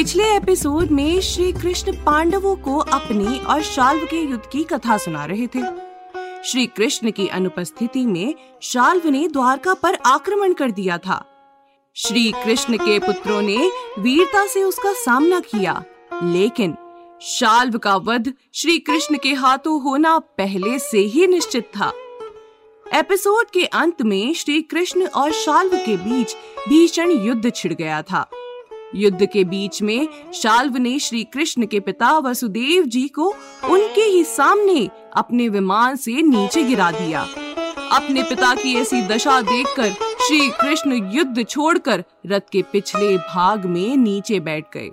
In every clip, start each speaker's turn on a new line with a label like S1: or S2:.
S1: पिछले एपिसोड में श्री कृष्ण पांडवों को अपने और शाल्व के युद्ध की कथा सुना रहे थे। श्री कृष्ण की अनुपस्थिति में शाल्व ने द्वारका पर आक्रमण कर दिया था। श्री कृष्ण के पुत्रों ने वीरता से उसका सामना किया, लेकिन शाल्व का वध श्री कृष्ण के हाथों होना पहले से ही निश्चित था। एपिसोड के अंत में श्री कृष्ण और शाल्व के बीच भीषण युद्ध छिड़ गया था। युद्ध के बीच में शाल्व ने श्री कृष्ण के पिता वसुदेव जी को उनके ही सामने अपने विमान से नीचे गिरा दिया। अपने पिता की ऐसी दशा देखकर श्री कृष्ण युद्ध छोड़कर रथ के पिछले भाग में नीचे बैठ गए।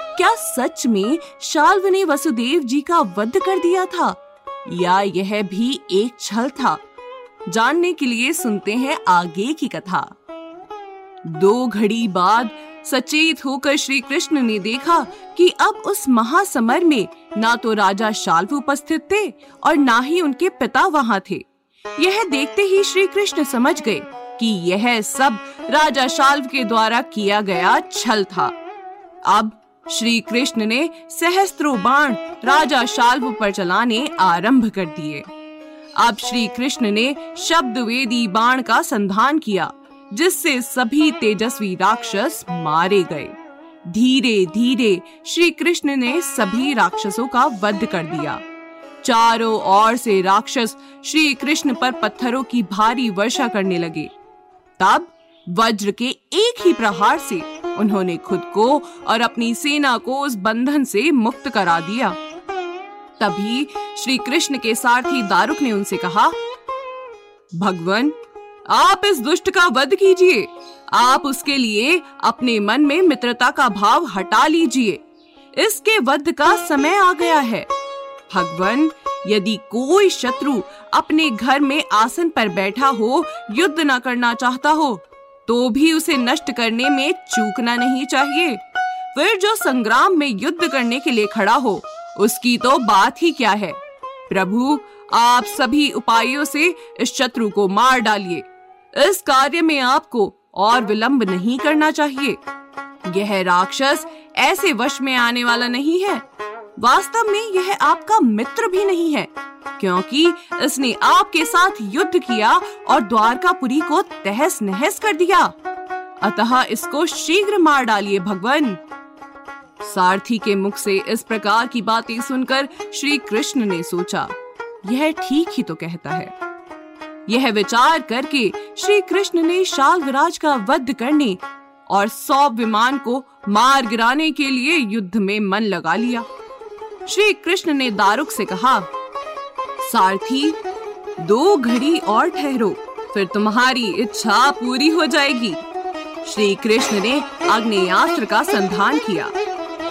S1: क्या सच में शाल्व ने वसुदेव जी का वध कर दिया था? या यह भी एक छल था? जानने के लिए सुनते हैं आगे की कथा। दो घड़ी बाद सचेत होकर श्री कृष्ण ने देखा कि अब उस महासमर में ना तो राजा शाल्व उपस्थित थे और ना ही उनके पिता वहाँ थे। यह देखते ही श्री कृष्ण समझ गए कि यह सब राजा शाल्व के द्वारा किया गया छल था। अब श्री कृष्ण ने सहस्त्रों बाण राजा शाल्व पर चलाने आरंभ कर दिए। अब श्री कृष्ण ने शब्द वेदी बाण का संधान किया। जिससे सभी तेजस्वी राक्षस मारे गए। धीरे धीरे श्री कृष्ण ने सभी राक्षसों का वध कर दिया। चारों ओर से राक्षस श्री कृष्ण पर पत्थरों की भारी वर्षा करने लगे। तब वज्र के एक ही प्रहार से उन्होंने खुद को और अपनी सेना को उस बंधन से मुक्त करा दिया। तभी श्री कृष्ण के सारथी दारुक ने उनसे कहा, भगवान आप इस दुष्ट का वध कीजिए। आप उसके लिए अपने मन में मित्रता का भाव हटा लीजिए। इसके वध का समय आ गया है। भगवान, यदि कोई शत्रु अपने घर में आसन पर बैठा हो, युद्ध न करना चाहता हो तो भी उसे नष्ट करने में चूकना नहीं चाहिए। फिर जो संग्राम में युद्ध करने के लिए खड़ा हो, उसकी तो बात ही क्या है? प्रभु, आप सभी उपायों से इस शत्रु को मार डालिए। इस कार्य में आपको और विलंब नहीं करना चाहिए। यह राक्षस ऐसे वश में आने वाला नहीं है। वास्तव में यह आपका मित्र भी नहीं है, क्योंकि इसने आपके साथ युद्ध किया और द्वारकापुरी को तहस नहस कर दिया। अतः इसको शीघ्र मार डालिए भगवान। सारथी के मुख से इस प्रकार की बातें सुनकर श्री कृष्ण ने सोचा, यह ठीक ही तो कहता है। यह विचार करके श्री कृष्ण ने शाल्वराज का वध करने और सौ विमान को मार गिराने के लिए युद्ध में मन लगा लिया। श्री कृष्ण ने दारुक से कहा, सारथी, दो घड़ी और ठहरो, फिर तुम्हारी इच्छा पूरी हो जाएगी। श्री कृष्ण ने अग्नेयास्त्र का संधान किया।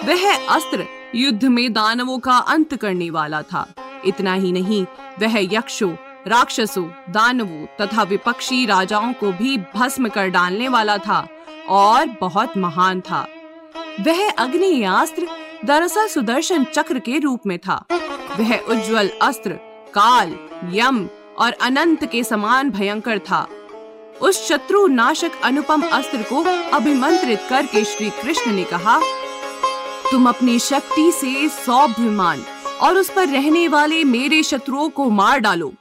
S1: वह अस्त्र युद्ध में दानवों का अंत करने वाला था। इतना ही नहीं, वह यक्षों राक्षसों, दानवों तथा विपक्षी राजाओं को भी भस्म कर डालने वाला था और बहुत महान था। वह अग्नि अस्त्र दरअसल सुदर्शन चक्र के रूप में था। वह उज्जवल अस्त्र, काल, यम और अनंत के समान भयंकर था। उस शत्रु नाशक अनुपम अस्त्र को अभिमंत्रित करके श्री कृष्ण ने कहा, तुम अपनी शक्ति से सौ विमान और उस पर रहने वाले मेरे शत्रुओं को मार डालो।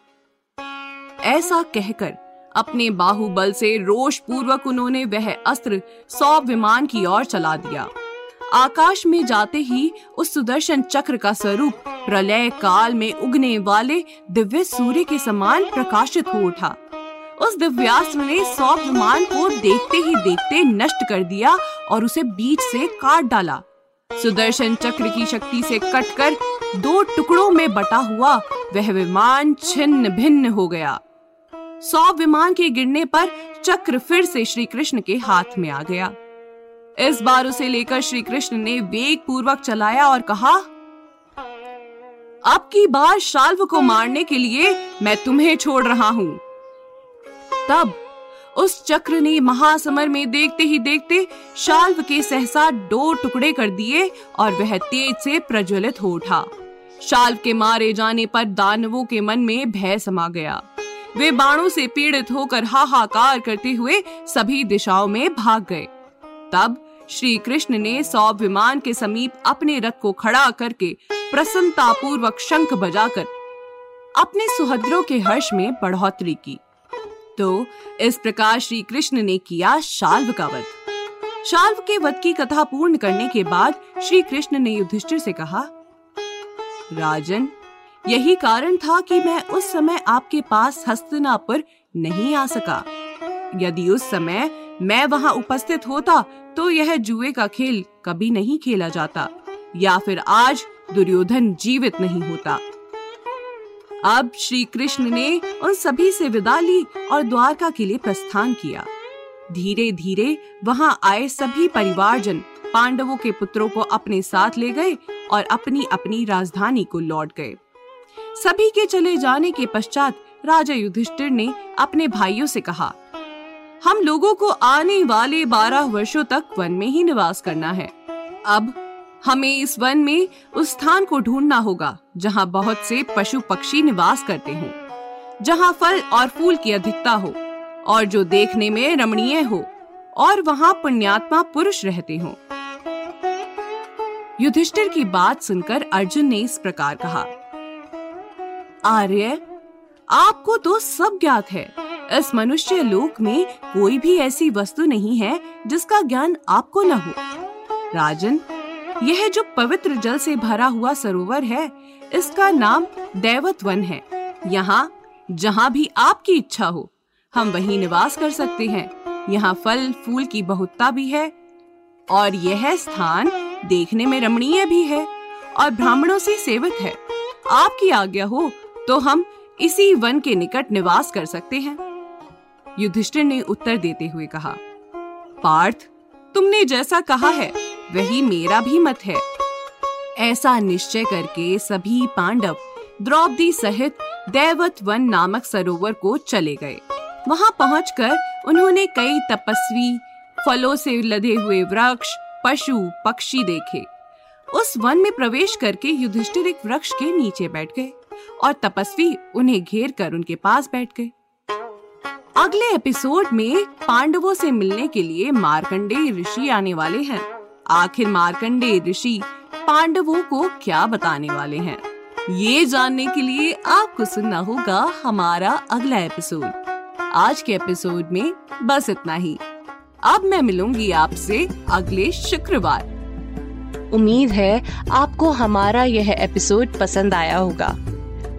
S1: ऐसा कहकर अपने बाहुबल से रोष पूर्वक उन्होंने वह अस्त्र सौ विमान की ओर चला दिया। आकाश में जाते ही उस सुदर्शन चक्र का स्वरूप प्रलय काल में उगने वाले दिव्य सूर्य के समान प्रकाशित हो उठा। उस दिव्यास्त्र ने सौ विमान को देखते ही देखते नष्ट कर दिया और उसे बीच से काट डाला। सुदर्शन चक्र की शक्ति से कटकर दो टुकड़ों में बटा हुआ वह विमान छिन्न भिन्न हो गया। सौ विमान के गिरने पर चक्र फिर से श्री कृष्ण के हाथ में आ गया। इस बार उसे लेकर श्री कृष्ण ने वेग पूर्वक चलाया और कहा, अब की बार शाल्व को मारने के लिए मैं तुम्हें छोड़ रहा हूँ। तब उस चक्र ने महासमर में देखते ही देखते शाल्व के सहसा दो टुकड़े कर दिए और वह तेज से प्रज्वलित हो उठा। शाल्व के मारे जाने पर दानवों के मन में भय समा गया। वे बाणों से पीड़ित होकर हाहाकार करते हुए सभी दिशाओं में भाग गए। तब श्री कृष्ण ने सौ विमान के समीप अपने रथ को खड़ा करके प्रसन्नता पूर्वक शंख बजाकर अपने सुहद्रों के हर्ष में बढ़ोतरी की। तो इस प्रकार श्री कृष्ण ने किया शाल्व का वध। शाल्व के वध की कथा पूर्ण करने के बाद श्री कृष्ण ने युधिष्ठिर से कहा, राजन यही कारण था कि मैं उस समय आपके पास हस्तनापुर नहीं आ सका। यदि उस समय मैं वहाँ उपस्थित होता तो यह जुए का खेल कभी नहीं खेला जाता, या फिर आज दुर्योधन जीवित नहीं होता। अब श्री कृष्ण ने उन सभी से विदा ली और द्वारका के लिए प्रस्थान किया। धीरे धीरे वहाँ आए सभी परिवारजन पांडवों के पुत्रों को अपने साथ ले गए और अपनी अपनी राजधानी को लौट गए। सभी के चले जाने के पश्चात राजा युधिष्ठिर ने अपने भाइयों से कहा, हम लोगों को आने वाले बारह वर्षों तक वन में ही निवास करना है। अब हमें इस वन में उस स्थान को ढूंढना होगा, जहाँ बहुत से पशु पक्षी निवास करते हो, जहाँ फल और फूल की अधिकता हो, और जो देखने में रमणीय हो, और वहाँ पुण्यात्मा पुरुष रहते हो। युधिष्ठिर की बात सुनकर अर्जुन ने इस प्रकार कहा आर्य, आपको तो सब ज्ञात है। इस मनुष्य लोक में कोई भी ऐसी वस्तु नहीं है जिसका ज्ञान आपको न हो। राजन, यह जो पवित्र जल से भरा हुआ सरोवर है, इसका नाम दैवत वन है। यहाँ, जहाँ भी आपकी इच्छा हो, हम वहीं निवास कर सकते हैं। यहाँ फल, फूल की बहुतता भी है, और यह स्थान देखने में रमणीय भी है, और ब्राह्मणों से सेवित है। आपकी आज्ञा हो तो हम इसी वन के निकट निवास कर सकते हैं। युधिष्ठिर ने उत्तर देते हुए कहा, पार्थ, तुमने जैसा कहा है, वही मेरा भी मत है। ऐसा निश्चय करके सभी पांडव द्रौपदी सहित दैवत वन नामक सरोवर को चले गए। वहाँ पहुंचकर उन्होंने कई तपस्वी, फलों से लदे हुए वृक्ष, पशु, पक्षी देखे। उस वन में प्रवेश करके युधिष्ठिर एक वृक्ष के नीचे बैठ गए। और तपस्वी उन्हें घेर कर उनके पास बैठ गए। अगले एपिसोड में पांडवों से मिलने के लिए मार्कंडेय ऋषि आने वाले हैं। आखिर मार्कंडेय ऋषि पांडवों को क्या बताने वाले हैं? ये जानने के लिए आपको सुनना होगा हमारा अगला एपिसोड। आज के एपिसोड में बस इतना ही। अब मैं मिलूँगी आपसे अगले शुक्रवार।
S2: उम्मीद है आपको हमारा यह एपिसोड पसंद आया होगा।